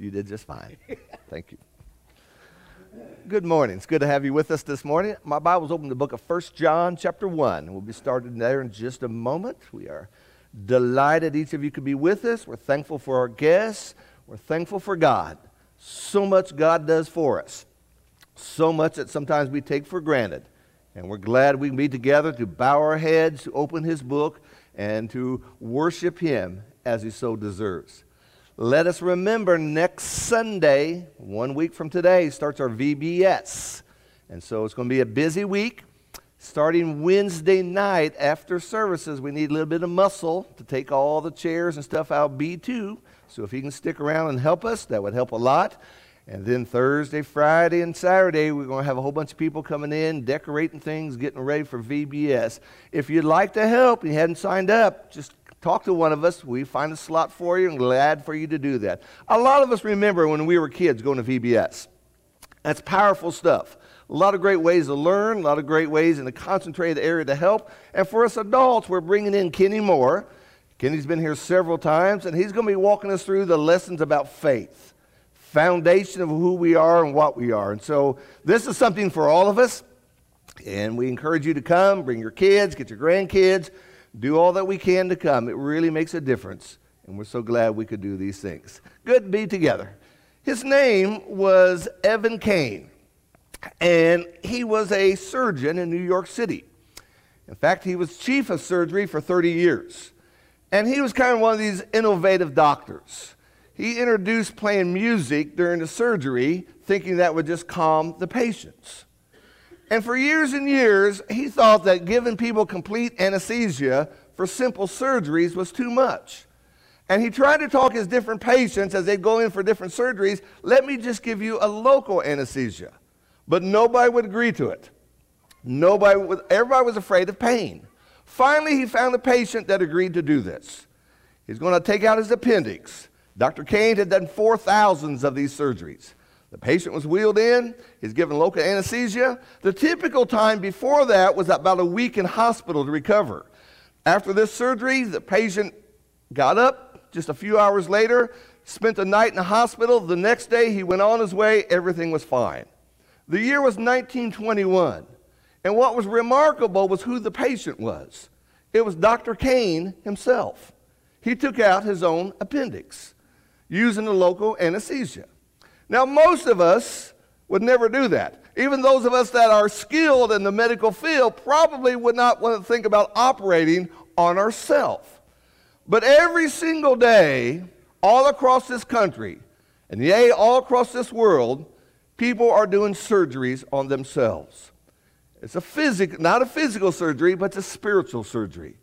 You did just fine. Thank you. Good morning. It's good to have you with us this morning. My Bible's open to the book of 1 John, chapter 1. We'll be starting there in just a moment. We are delighted each of you could be with us. We're thankful for our guests. We're thankful for God. So much God does for us. So much that sometimes we take for granted. And we're glad we can be together to bow our heads, to open His book, and to worship Him as He so deserves. Let us remember next Sunday, one week from today, starts our VBS. And so it's going to be a busy week. Starting Wednesday night after services, we need a little bit of muscle to take all the chairs and stuff out B2. So if you can stick around and help us, that would help a lot. And then Thursday, Friday, and Saturday, we're going to have a whole bunch of people coming in, decorating things, getting ready for VBS. If you'd like to help and you hadn't signed up, just talk to one of us. We find a slot for you and glad for you to do that. A lot of us remember when we were kids going to VBS. That's powerful stuff. A lot of great ways to learn, a lot of great ways in a concentrated area to help. And for us adults, we're bringing in Kenny Moore. Kenny's been here several times, and he's going to be walking us through the lessons about faith, foundation of who we are and what we are. And so this is something for all of us. And we encourage you to come, bring your kids, get your grandkids do all that we can to come. It really makes a difference. And we're so glad we could do these things. Good to be together. His name was Evan Kane, and he was a surgeon in New York City. In fact, he was chief of surgery for 30 years. And he was kind of one of these innovative doctors. He introduced playing music during the surgery, thinking that would just calm the patients. And for years and years, he thought that giving people complete anesthesia for simple surgeries was too much. And he tried to talk his different patients as they go in for different surgeries, let me just give you a local anesthesia. But nobody would agree to it. Nobody would, everybody was afraid of pain. Finally, he found a patient that agreed to do this. He's going to take out his appendix. Dr. Kane had done 4,000 of these surgeries. The patient was wheeled in, he's given local anesthesia. The typical time before that was about a week in hospital to recover. After this surgery, the patient got up just a few hours later, spent the night in the hospital. The next day, he went on his way, everything was fine. The year was 1921, and what was remarkable was who the patient was. It was Dr. Kane himself. He took out his own appendix using the local anesthesia. Now, most of us would never do that. Even those of us that are skilled in the medical field probably would not want to think about operating on ourselves. But every single day, all across this country, and yea, all across this world, people are doing surgeries on themselves. It's a physical, not a physical surgery, but it's a spiritual surgery.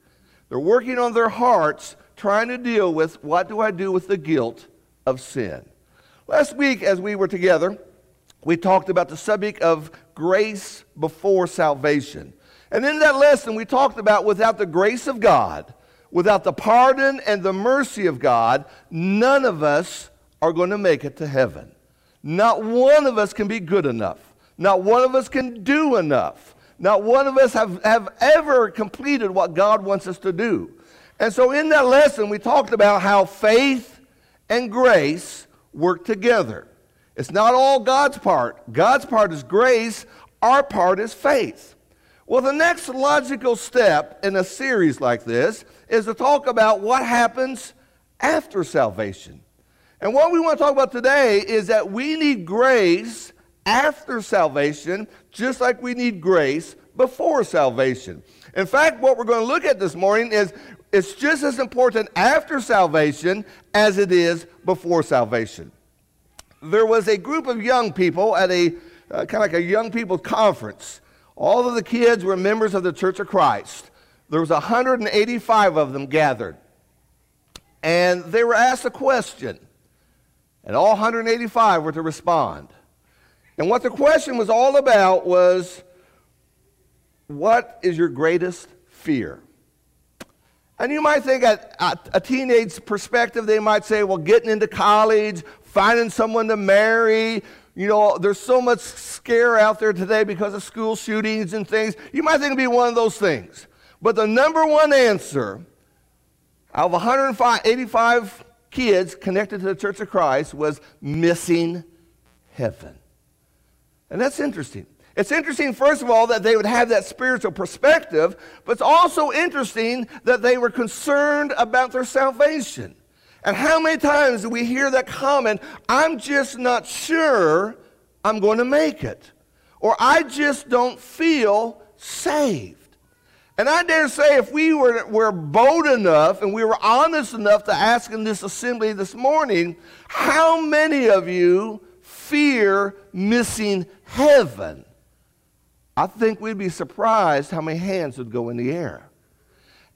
They're working on their hearts, trying to deal with what do I do with the guilt of sin. Last week, as we were together, we talked about the subject of grace before salvation. And in that lesson, we talked about without the grace of God, without the pardon and the mercy of God, none of us are going to make it to heaven. Not one of us can be good enough. Not one of us can do enough. Not one of us have, have ever completed what God wants us to do. And so in that lesson, we talked about how faith and grace work together. It's not all God's part. God's part is grace, our part is faith. Well, the next logical step in a series like this is to talk about what happens after salvation. And what we want to talk about today is that we need grace after salvation, just like we need grace before salvation. In fact, what we're going to look at this morning is it's just as important after salvation as it is before salvation. There was a group of young people at a uh, kind of like a young people's conference. All of the kids were members of the Church of Christ. There was 185 of them gathered. And they were asked a question. And all 185 were to respond. And what the question was all about was what is your greatest fear? And you might think at, a teenage perspective, they might say, well, getting into college, finding someone to marry. You know, there's so much scare out there today because of school shootings and things. You might think it'd be one of those things. But the number one answer out of 185 kids connected to the Church of Christ was missing heaven. And that's interesting. It's interesting, first of all, that they would have that spiritual perspective, but it's also interesting that they were concerned about their salvation. And how many times do we hear that comment, I'm just not sure I'm going to make it? Or I just don't feel saved. And I dare say, if we were, were bold enough and we were honest enough to ask in this assembly this morning, how many of you fear missing heaven? I think we'd be surprised how many hands would go in the air.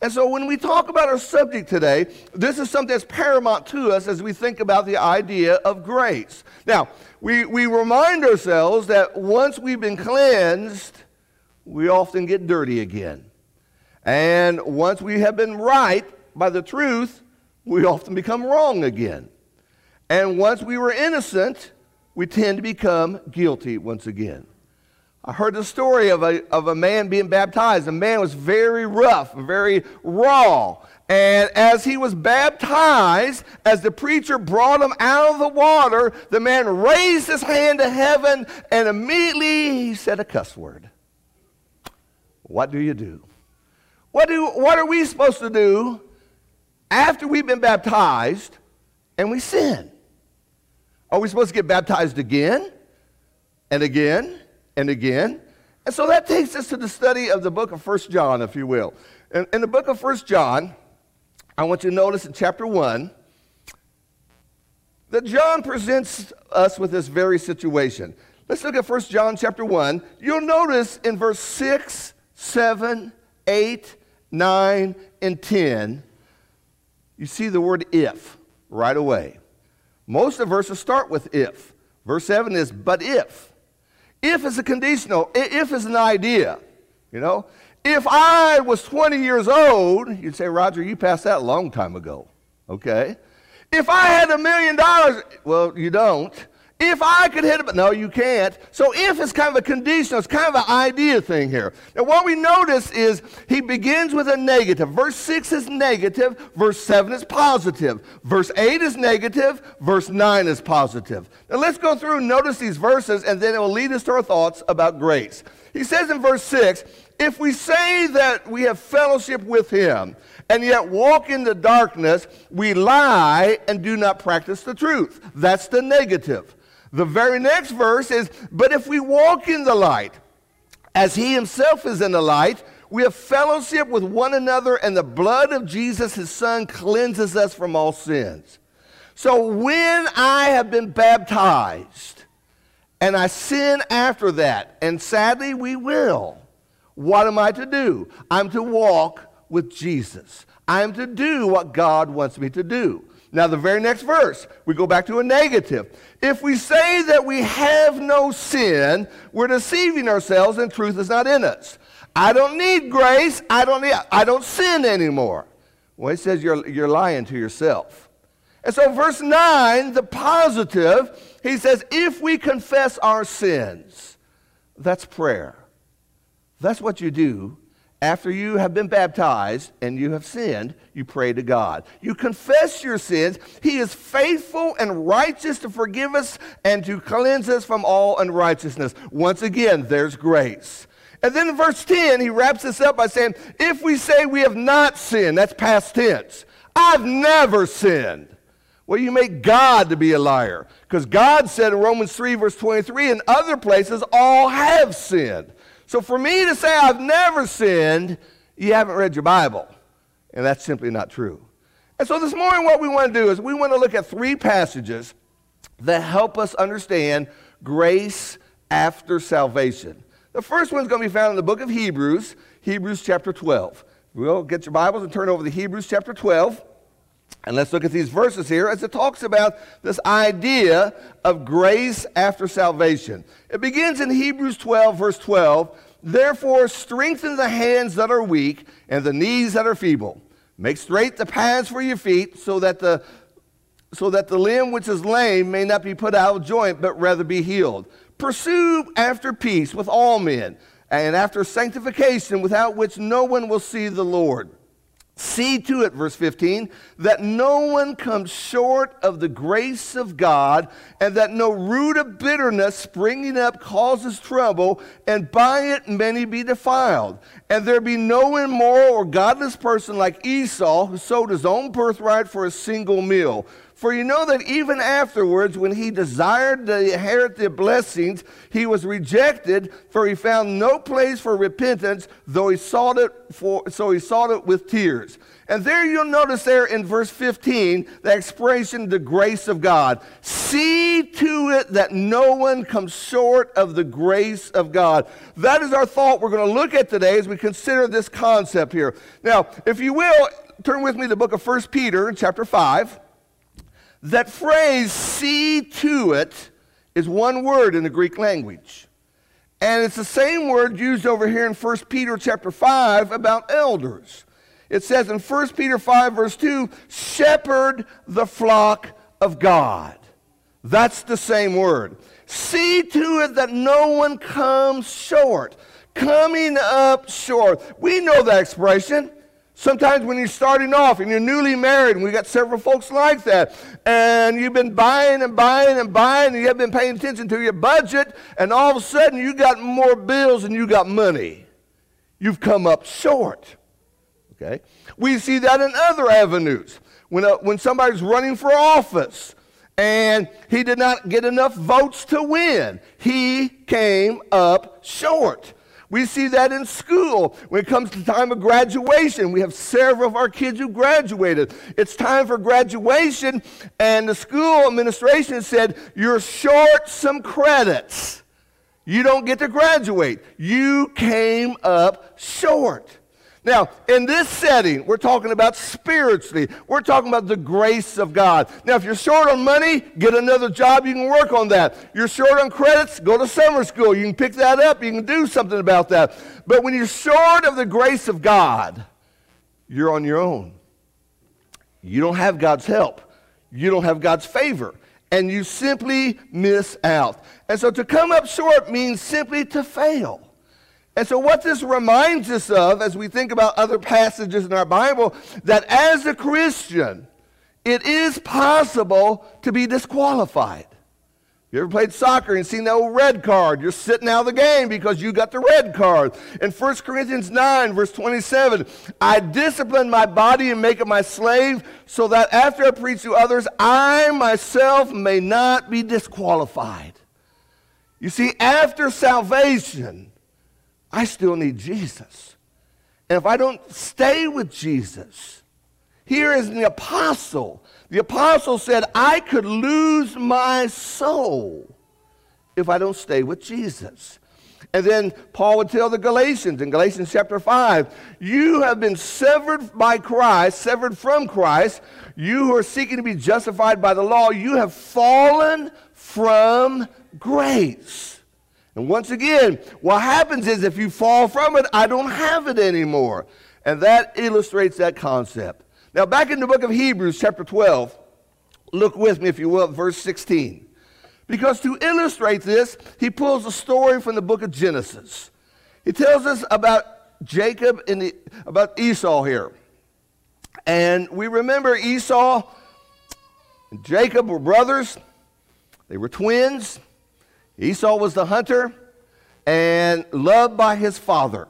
And so when we talk about our subject today, this is something that's paramount to us as we think about the idea of grace. Now, we, we remind ourselves that once we've been cleansed, we often get dirty again. And once we have been right by the truth, we often become wrong again. And once we were innocent, we tend to become guilty once again. I heard the story of a, of a man being baptized. The man was very rough, very raw. And as he was baptized, as the preacher brought him out of the water, the man raised his hand to heaven and immediately he said a cuss word. What do you do? What, do, what are we supposed to do after we've been baptized and we sin? Are we supposed to get baptized again and again and again. And so that takes us to the study of the book of First John, if you will. In, in the book of First John, I want you to notice in chapter 1 that John presents us with this very situation. Let's look at First John chapter 1. You'll notice in verse 6, 7, 8, 9, and 10, you see the word if right away. Most of the verses start with if. Verse 7 is but if. If is a conditional, if is an idea, you know. If I was 20 years old, you'd say, Roger, you passed that a long time ago, okay? If I had a million dollars, well, you don't. If I could hit it, no, you can't. So if is kind of a conditional, it's kind of an idea thing here. Now, what we notice is he begins with a negative. Verse 6 is negative, verse 7 is positive, verse 8 is negative, verse 9 is positive. Now, let's go through and notice these verses, and then it will lead us to our thoughts about grace. He says in verse 6 if we say that we have fellowship with him and yet walk in the darkness, we lie and do not practice the truth. That's the negative. The very next verse is, But if we walk in the light, as he himself is in the light, we have fellowship with one another, and the blood of Jesus, his son, cleanses us from all sins. So when I have been baptized and I sin after that, and sadly we will, what am I to do? I'm to walk with Jesus. I am to do what God wants me to do. Now, the very next verse, we go back to a negative. If we say that we have no sin, we're deceiving ourselves and truth is not in us. I don't need grace. I don't, need, I don't sin anymore. Well, it says you're, you're lying to yourself. And so, verse 9, the positive, he says, if we confess our sins, that's prayer. That's what you do after you have been baptized and you have sinned, you pray to God. You confess your sins. He is faithful and righteous to forgive us and to cleanse us from all unrighteousness. Once again, there's grace. And then in verse 10, he wraps this up by saying, If we say we have not sinned, that's past tense. I've never sinned. Well, you make God to be a liar. Because God said in Romans 3, verse 23, and other places, all have sinned. So for me to say I've never sinned, you haven't read your Bible. And that's simply not true. And so this morning, what we want to do is we want to look at three passages that help us understand grace after salvation. The first one is going to be found in the book of Hebrews, Hebrews chapter 12. We'll get your Bibles and turn over to Hebrews chapter 12. And let's look at these verses here as it talks about this idea of grace after salvation. It begins in Hebrews 12, verse 12. Therefore, strengthen the hands that are weak and the knees that are feeble. Make straight the paths for your feet so that the so that the limb which is lame may not be put out of joint, but rather be healed. Pursue after peace with all men, and after sanctification, without which no one will see the Lord. See to it, verse 15, that no one comes short of the grace of God, and that no root of bitterness springing up causes trouble, and by it many be defiled. And there be no immoral or godless person like Esau, who sold his own birthright for a single meal. For you know that even afterwards, when he desired to inherit the blessings, he was rejected, for he found no place for repentance, though he sought it for, so he sought it with tears. And there you'll notice there in verse 15 the expression, the grace of God. See to it that no one comes short of the grace of God. That is our thought we're going to look at today as we consider this concept here. Now, if you will, turn with me to the book of 1 Peter, chapter 5. That phrase, see to it, is one word in the Greek language. And it's the same word used over here in 1 Peter chapter 5 about elders. It says in 1 Peter 5, verse 2, shepherd the flock of God. That's the same word. See to it that no one comes short. Coming up short. We know that expression. Sometimes when you're starting off and you're newly married, and we got several folks like that, and you've been buying and buying and buying, and you have been paying attention to your budget, and all of a sudden you got more bills than you got money. You've come up short. Okay? We see that in other avenues. When, uh, when somebody's running for office and he did not get enough votes to win, he came up short. We see that in school. When it comes to time of graduation, we have several of our kids who graduated. It's time for graduation, and the school administration said, You're short some credits. You don't get to graduate. You came up short. Now, in this setting, we're talking about spiritually. We're talking about the grace of God. Now, if you're short on money, get another job. You can work on that. You're short on credits, go to summer school. You can pick that up. You can do something about that. But when you're short of the grace of God, you're on your own. You don't have God's help. You don't have God's favor. And you simply miss out. And so to come up short means simply to fail. And so, what this reminds us of as we think about other passages in our Bible, that as a Christian, it is possible to be disqualified. You ever played soccer and seen that old red card? You're sitting out of the game because you got the red card. In 1 Corinthians 9, verse 27, I discipline my body and make it my slave, so that after I preach to others, I myself may not be disqualified. You see, after salvation, I still need Jesus. And if I don't stay with Jesus, here is the apostle. The apostle said, I could lose my soul if I don't stay with Jesus. And then Paul would tell the Galatians in Galatians chapter 5 You have been severed by Christ, severed from Christ. You who are seeking to be justified by the law, you have fallen from grace. And once again, what happens is if you fall from it, I don't have it anymore. And that illustrates that concept. Now, back in the book of Hebrews, chapter 12, look with me, if you will, verse 16. Because to illustrate this, he pulls a story from the book of Genesis. He tells us about Jacob and the, about Esau here. And we remember Esau and Jacob were brothers, they were twins. Esau was the hunter and loved by his father.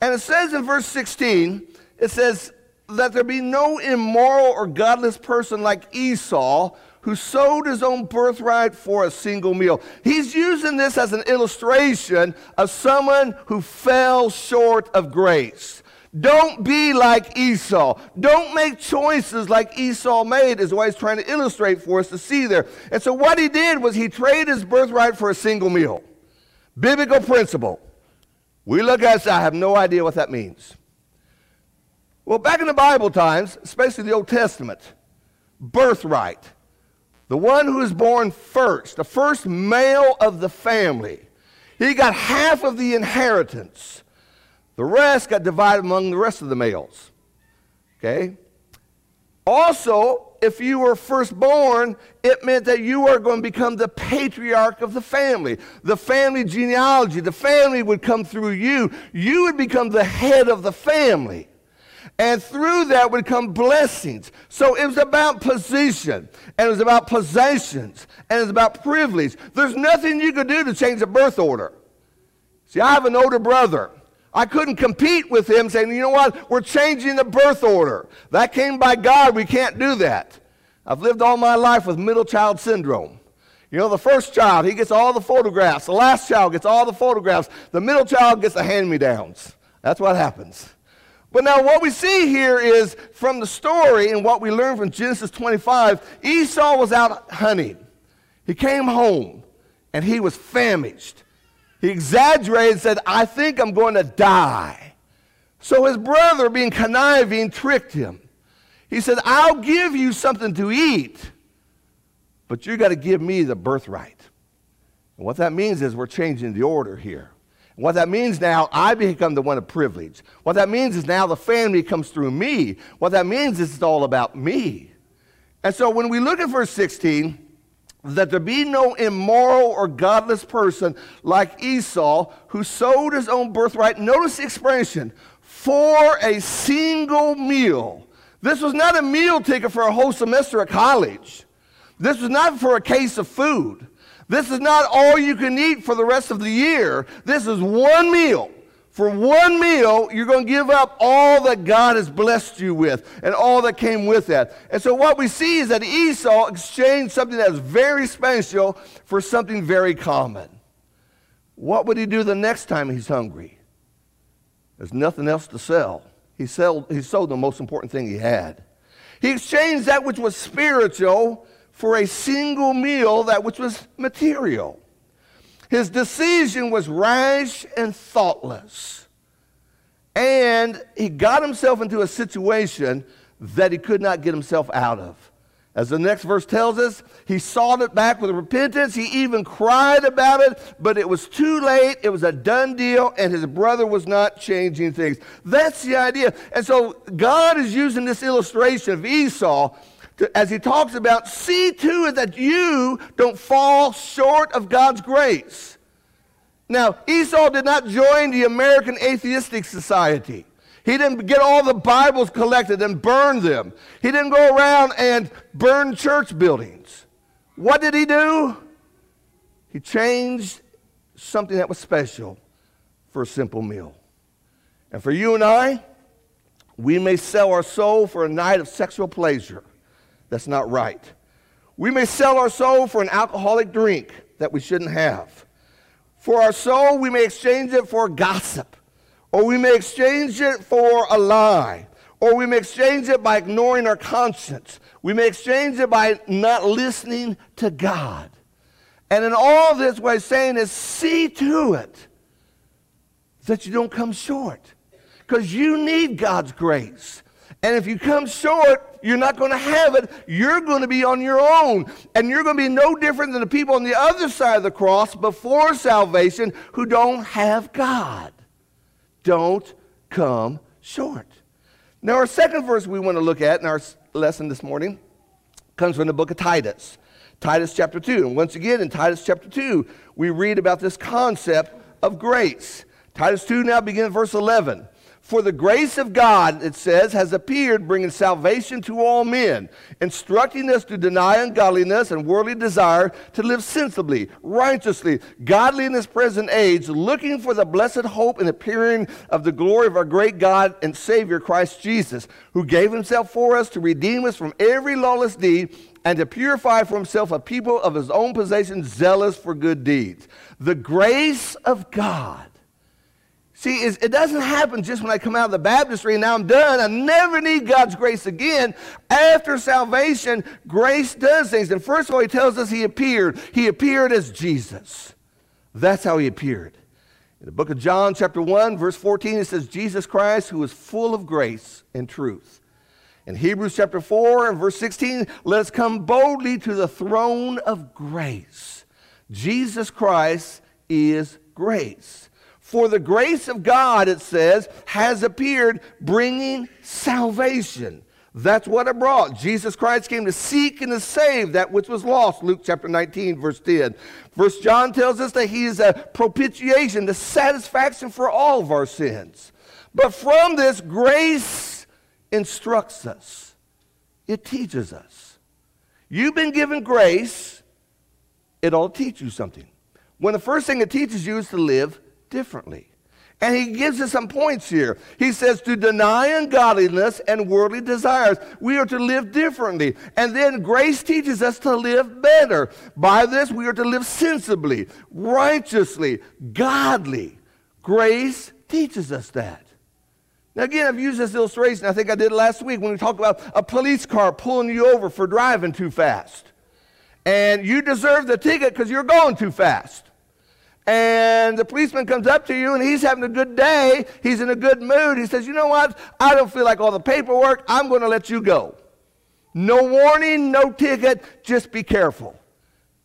And it says in verse 16, it says, that there be no immoral or godless person like Esau who sold his own birthright for a single meal. He's using this as an illustration of someone who fell short of grace. Don't be like Esau. Don't make choices like Esau made, is what he's trying to illustrate for us to see there. And so, what he did was he traded his birthright for a single meal. Biblical principle. We look at it I have no idea what that means. Well, back in the Bible times, especially the Old Testament, birthright, the one who is born first, the first male of the family, he got half of the inheritance. The rest got divided among the rest of the males. Okay? Also, if you were firstborn, it meant that you were going to become the patriarch of the family. The family genealogy, the family would come through you. You would become the head of the family. And through that would come blessings. So it was about position, and it was about possessions, and it was about privilege. There's nothing you could do to change the birth order. See, I have an older brother. I couldn't compete with him saying, you know what, we're changing the birth order. That came by God. We can't do that. I've lived all my life with middle child syndrome. You know, the first child, he gets all the photographs. The last child gets all the photographs. The middle child gets the hand me downs. That's what happens. But now, what we see here is from the story and what we learn from Genesis 25 Esau was out hunting. He came home and he was famished. He exaggerated and said, I think I'm going to die. So his brother, being conniving, tricked him. He said, I'll give you something to eat, but you got to give me the birthright. And what that means is we're changing the order here. What that means now, I become the one of privilege. What that means is now the family comes through me. What that means is it's all about me. And so when we look at verse 16, that there be no immoral or godless person like Esau who sold his own birthright. Notice the expression for a single meal. This was not a meal ticket for a whole semester at college. This was not for a case of food. This is not all you can eat for the rest of the year. This is one meal. For one meal, you're going to give up all that God has blessed you with and all that came with that. And so, what we see is that Esau exchanged something that was very special for something very common. What would he do the next time he's hungry? There's nothing else to sell. He, sold, he sold the most important thing he had. He exchanged that which was spiritual for a single meal, that which was material. His decision was rash and thoughtless. And he got himself into a situation that he could not get himself out of. As the next verse tells us, he sought it back with repentance. He even cried about it, but it was too late. It was a done deal, and his brother was not changing things. That's the idea. And so God is using this illustration of Esau to, as he talks about, see to it that you don't fall short of God's grace. Now, Esau did not join the American Atheistic Society. He didn't get all the Bibles collected and burn them. He didn't go around and burn church buildings. What did he do? He changed something that was special for a simple meal. And for you and I, we may sell our soul for a night of sexual pleasure. That's not right. We may sell our soul for an alcoholic drink that we shouldn't have. For our soul, we may exchange it for gossip, or we may exchange it for a lie, or we may exchange it by ignoring our conscience. We may exchange it by not listening to God. And in all this, what I'm saying is see to it that you don't come short. Because you need God's grace. And if you come short, you're not going to have it. You're going to be on your own. And you're going to be no different than the people on the other side of the cross before salvation who don't have God. Don't come short. Now, our second verse we want to look at in our lesson this morning comes from the book of Titus. Titus chapter 2. And once again, in Titus chapter 2, we read about this concept of grace. Titus 2 now begins verse 11. For the grace of God, it says, has appeared, bringing salvation to all men, instructing us to deny ungodliness and worldly desire, to live sensibly, righteously, godly in this present age, looking for the blessed hope and appearing of the glory of our great God and Savior, Christ Jesus, who gave himself for us to redeem us from every lawless deed and to purify for himself a people of his own possession, zealous for good deeds. The grace of God See, it doesn't happen just when I come out of the baptistry and now I'm done. I never need God's grace again. After salvation, grace does things. And first of all, he tells us he appeared. He appeared as Jesus. That's how he appeared. In the book of John, chapter 1, verse 14, it says, Jesus Christ, who is full of grace and truth. In Hebrews chapter 4 and verse 16, let us come boldly to the throne of grace. Jesus Christ is grace. For the grace of God, it says, has appeared, bringing salvation. That's what it brought. Jesus Christ came to seek and to save that which was lost. Luke chapter 19, verse 10. First John tells us that he is a propitiation, the satisfaction for all of our sins. But from this, grace instructs us, it teaches us. You've been given grace, it'll teach you something. When the first thing it teaches you is to live differently. And he gives us some points here. He says to deny ungodliness and worldly desires. We are to live differently. And then grace teaches us to live better. By this, we are to live sensibly, righteously, godly. Grace teaches us that. Now, again, I've used this illustration. I think I did last week when we talked about a police car pulling you over for driving too fast. And you deserve the ticket because you're going too fast and the policeman comes up to you and he's having a good day, he's in a good mood. He says, You know what? I don't feel like all the paperwork. I'm going to let you go. No warning, no ticket, just be careful.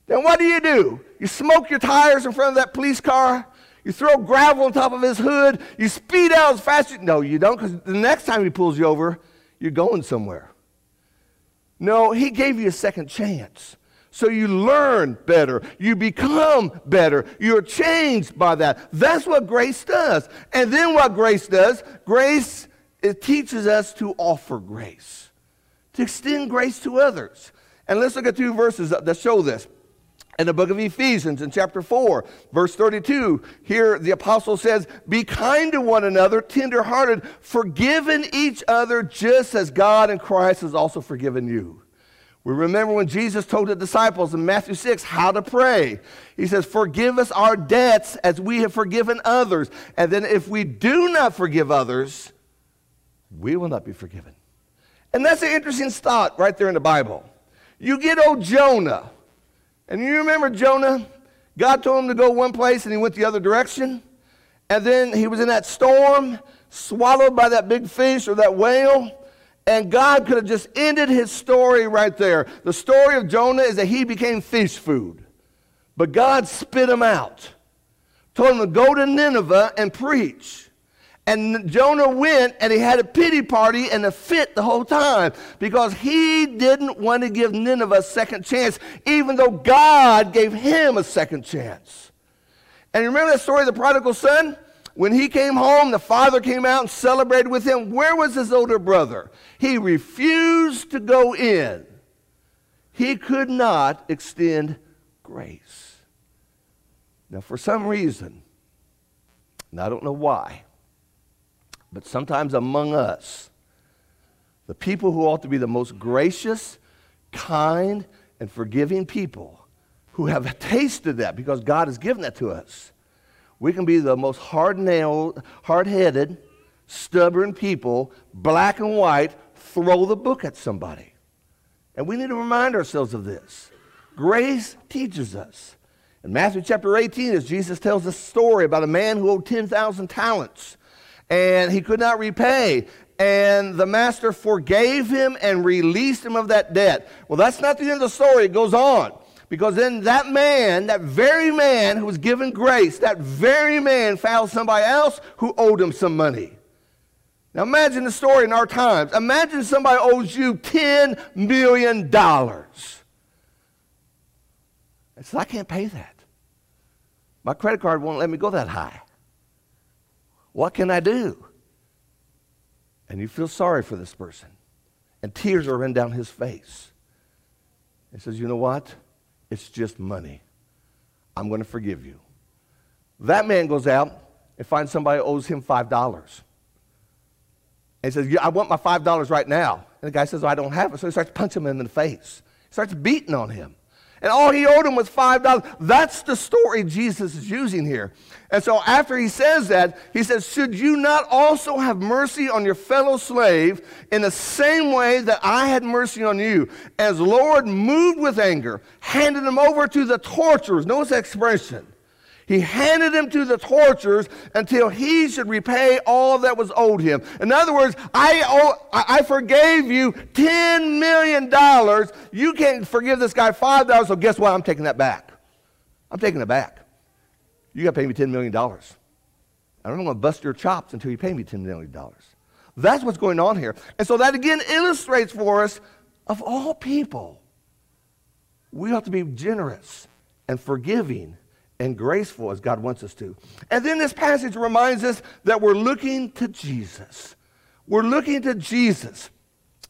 Then what do you do? You smoke your tires in front of that police car. You throw gravel on top of his hood. You speed out as fast as you. No, you don't, because the next time he pulls you over, you're going somewhere. No, he gave you a second chance. So you learn better. You become better. You're changed by that. That's what grace does. And then what grace does, grace it teaches us to offer grace, to extend grace to others. And let's look at two verses that show this. In the book of Ephesians, in chapter 4, verse 32, here the apostle says, Be kind to one another, tenderhearted, forgiving each other, just as God in Christ has also forgiven you. We remember when Jesus told the disciples in Matthew 6 how to pray. He says, Forgive us our debts as we have forgiven others. And then if we do not forgive others, we will not be forgiven. And that's an interesting thought right there in the Bible. You get old Jonah. And you remember Jonah? God told him to go one place and he went the other direction. And then he was in that storm, swallowed by that big fish or that whale. And God could have just ended his story right there. The story of Jonah is that he became fish food. But God spit him out, told him to go to Nineveh and preach. And Jonah went and he had a pity party and a fit the whole time because he didn't want to give Nineveh a second chance, even though God gave him a second chance. And you remember that story of the prodigal son? When he came home, the father came out and celebrated with him. Where was his older brother? He refused to go in. He could not extend grace. Now, for some reason, and I don't know why, but sometimes among us, the people who ought to be the most gracious, kind, and forgiving people who have tasted that because God has given that to us we can be the most hard nailed, hard headed, stubborn people, black and white, throw the book at somebody. And we need to remind ourselves of this. Grace teaches us. In Matthew chapter 18, as Jesus tells a story about a man who owed 10,000 talents and he could not repay. And the master forgave him and released him of that debt. Well, that's not the end of the story. It goes on. Because then that man, that very man who was given grace, that very man found somebody else who owed him some money. Now imagine the story in our times. Imagine somebody owes you $10 million. I said, I can't pay that. My credit card won't let me go that high. What can I do? And you feel sorry for this person. And tears are running down his face. He says, You know what? It's just money. I'm going to forgive you. That man goes out and finds somebody owes him $5. And he says, yeah, I want my $5 right now. And the guy says, oh, I don't have it. So he starts punching him in the face. He starts beating on him. And all he owed him was $5. That's the story Jesus is using here. And so after he says that, he says, Should you not also have mercy on your fellow slave in the same way that I had mercy on you? As Lord moved with anger, handed him over to the torturers. Notice that expression. He handed him to the torturers until he should repay all that was owed him. In other words, I, owe, I forgave you $10 million. You can't forgive this guy $5, so guess what? I'm taking that back. I'm taking it back. You got to pay me $10 million. I'm not going to bust your chops until you pay me $10 million. That's what's going on here. And so that again illustrates for us, of all people, we ought to be generous and forgiving and graceful as God wants us to. And then this passage reminds us that we're looking to Jesus. We're looking to Jesus,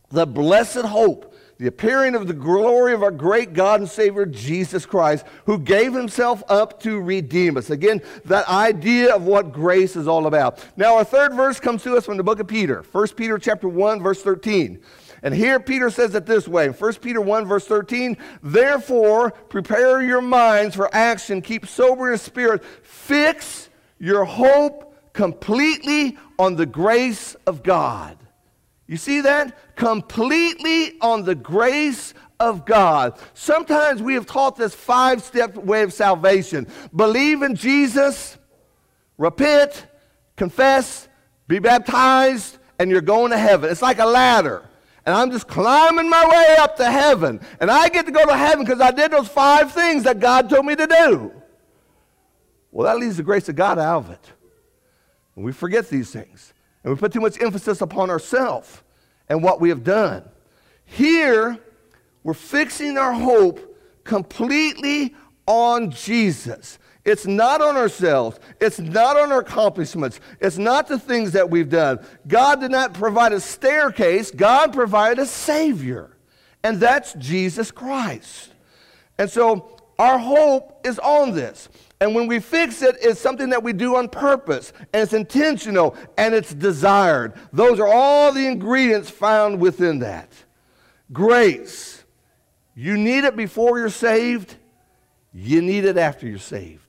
the blessed hope, the appearing of the glory of our great God and Savior Jesus Christ, who gave himself up to redeem us. Again, that idea of what grace is all about. Now, our third verse comes to us from the book of Peter, 1 Peter chapter 1, verse 13. And here Peter says it this way 1 Peter 1, verse 13 Therefore, prepare your minds for action, keep sober in spirit, fix your hope completely on the grace of God. You see that? Completely on the grace of God. Sometimes we have taught this five step way of salvation believe in Jesus, repent, confess, be baptized, and you're going to heaven. It's like a ladder. And I'm just climbing my way up to heaven. And I get to go to heaven because I did those five things that God told me to do. Well, that leaves the grace of God out of it. And we forget these things. And we put too much emphasis upon ourselves and what we have done. Here, we're fixing our hope completely on Jesus. It's not on ourselves. It's not on our accomplishments. It's not the things that we've done. God did not provide a staircase, God provided a Savior, and that's Jesus Christ. And so our hope is on this. And when we fix it, it's something that we do on purpose, and it's intentional, and it's desired. Those are all the ingredients found within that. Grace. You need it before you're saved, you need it after you're saved.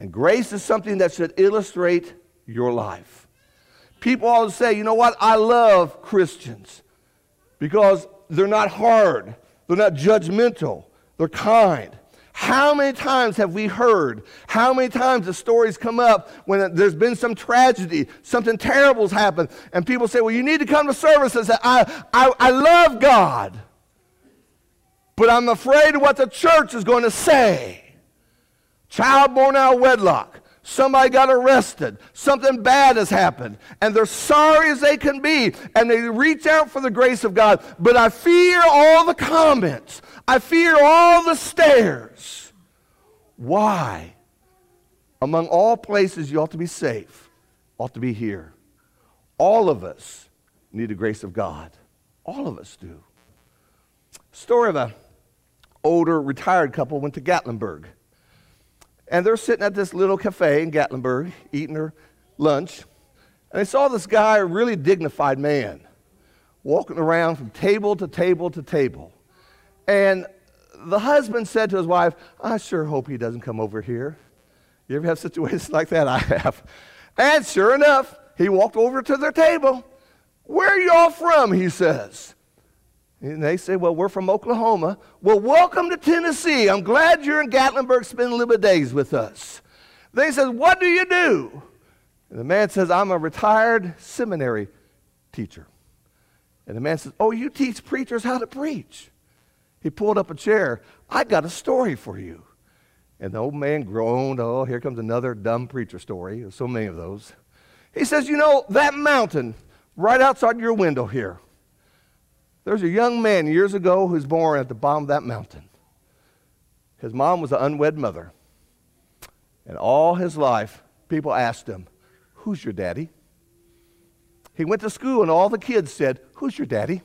And grace is something that should illustrate your life. People always say, you know what? I love Christians because they're not hard, they're not judgmental, they're kind. How many times have we heard? How many times the stories come up when there's been some tragedy, something terrible's happened, and people say, Well, you need to come to service and say, I, I, I love God, but I'm afraid of what the church is going to say. Child born out of wedlock. Somebody got arrested. Something bad has happened. And they're sorry as they can be. And they reach out for the grace of God. But I fear all the comments. I fear all the stares. Why? Among all places, you ought to be safe, ought to be here. All of us need the grace of God. All of us do. Story of a older retired couple went to Gatlinburg. And they're sitting at this little cafe in Gatlinburg eating their lunch. And they saw this guy, a really dignified man, walking around from table to table to table. And the husband said to his wife, I sure hope he doesn't come over here. You ever have situations like that? I have. And sure enough, he walked over to their table. Where are y'all from? He says. And they say, Well, we're from Oklahoma. Well, welcome to Tennessee. I'm glad you're in Gatlinburg spending a little bit of days with us. They says, What do you do? And the man says, I'm a retired seminary teacher. And the man says, Oh, you teach preachers how to preach. He pulled up a chair. I got a story for you. And the old man groaned. Oh, here comes another dumb preacher story. There's so many of those. He says, You know, that mountain right outside your window here, there's a young man years ago who was born at the bottom of that mountain. His mom was an unwed mother. And all his life, people asked him, Who's your daddy? He went to school, and all the kids said, Who's your daddy?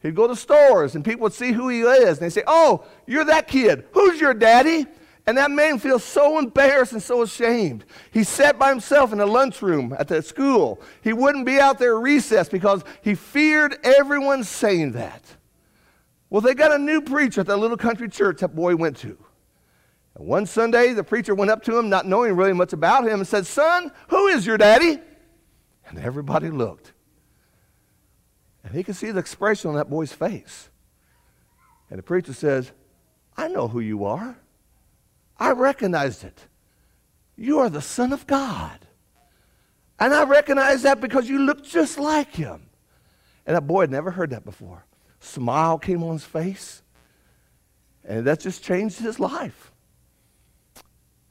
He'd go to stores and people would see who he is and they'd say, Oh, you're that kid. Who's your daddy? And that man feels so embarrassed and so ashamed. He sat by himself in the lunchroom at the school. He wouldn't be out there recess because he feared everyone saying that. Well, they got a new preacher at that little country church that boy went to. And one Sunday, the preacher went up to him, not knowing really much about him, and said, Son, who is your daddy? And everybody looked. And he could see the expression on that boy's face. And the preacher says, I know who you are. I recognized it. You are the Son of God. And I recognize that because you look just like him. And that boy had never heard that before. Smile came on his face. And that just changed his life.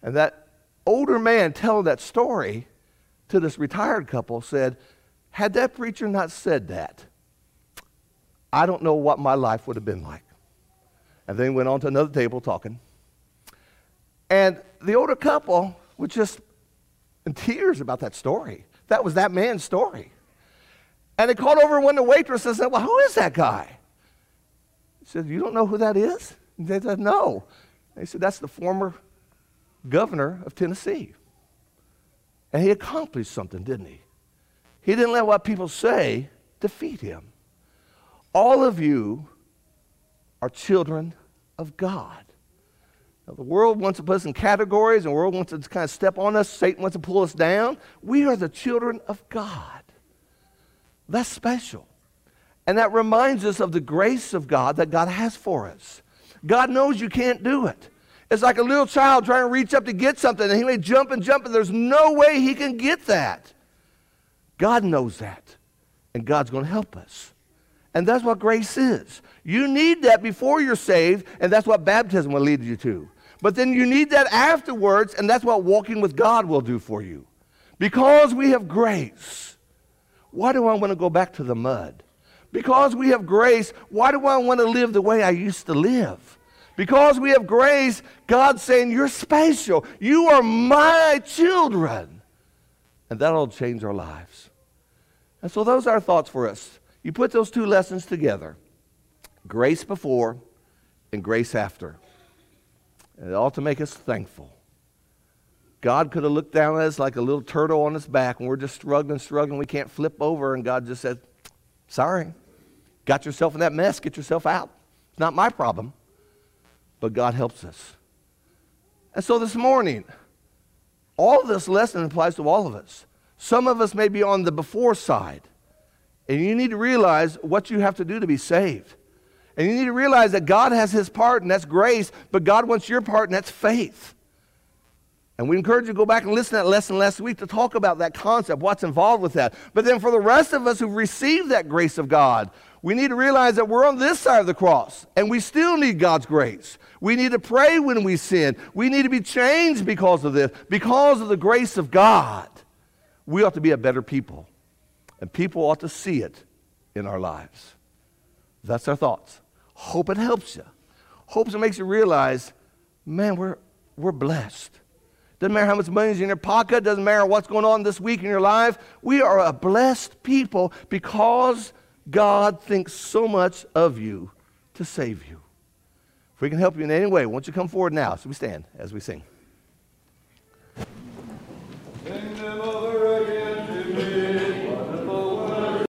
And that older man telling that story to this retired couple said, had that preacher not said that, I don't know what my life would have been like. And then went on to another table talking. And the older couple was just in tears about that story. That was that man's story. And they called over one of the waitresses and said, Well, who is that guy? He said, You don't know who that is? And they said, No. And he said, That's the former governor of Tennessee. And he accomplished something, didn't he? He didn't let what people say defeat him. All of you are children of God. Now, the world wants to put us in categories, and the world wants to kind of step on us. Satan wants to pull us down. We are the children of God. That's special. And that reminds us of the grace of God that God has for us. God knows you can't do it. It's like a little child trying to reach up to get something, and he may jump and jump, and there's no way he can get that. God knows that, and God's going to help us. And that's what grace is. You need that before you're saved, and that's what baptism will lead you to. But then you need that afterwards, and that's what walking with God will do for you. Because we have grace, why do I want to go back to the mud? Because we have grace, why do I want to live the way I used to live? Because we have grace, God's saying, You're special. You are my children. And that'll change our lives. And so, those are thoughts for us. You put those two lessons together grace before and grace after. It ought to make us thankful. God could have looked down at us like a little turtle on its back, and we're just struggling, struggling. We can't flip over, and God just said, Sorry. Got yourself in that mess. Get yourself out. It's not my problem. But God helps us. And so this morning, all this lesson applies to all of us. Some of us may be on the before side, and you need to realize what you have to do to be saved. And you need to realize that God has his part, and that's grace, but God wants your part, and that's faith. And we encourage you to go back and listen to that lesson last week to talk about that concept, what's involved with that. But then for the rest of us who've received that grace of God, we need to realize that we're on this side of the cross, and we still need God's grace. We need to pray when we sin. We need to be changed because of this, because of the grace of God. We ought to be a better people, and people ought to see it in our lives. That's our thoughts. Hope it helps you. Hope it makes you realize, man, we're, we're blessed. Doesn't matter how much money's in your pocket, doesn't matter what's going on this week in your life. We are a blessed people because God thinks so much of you to save you. If we can help you in any way, won't you come forward now? So we stand as we sing.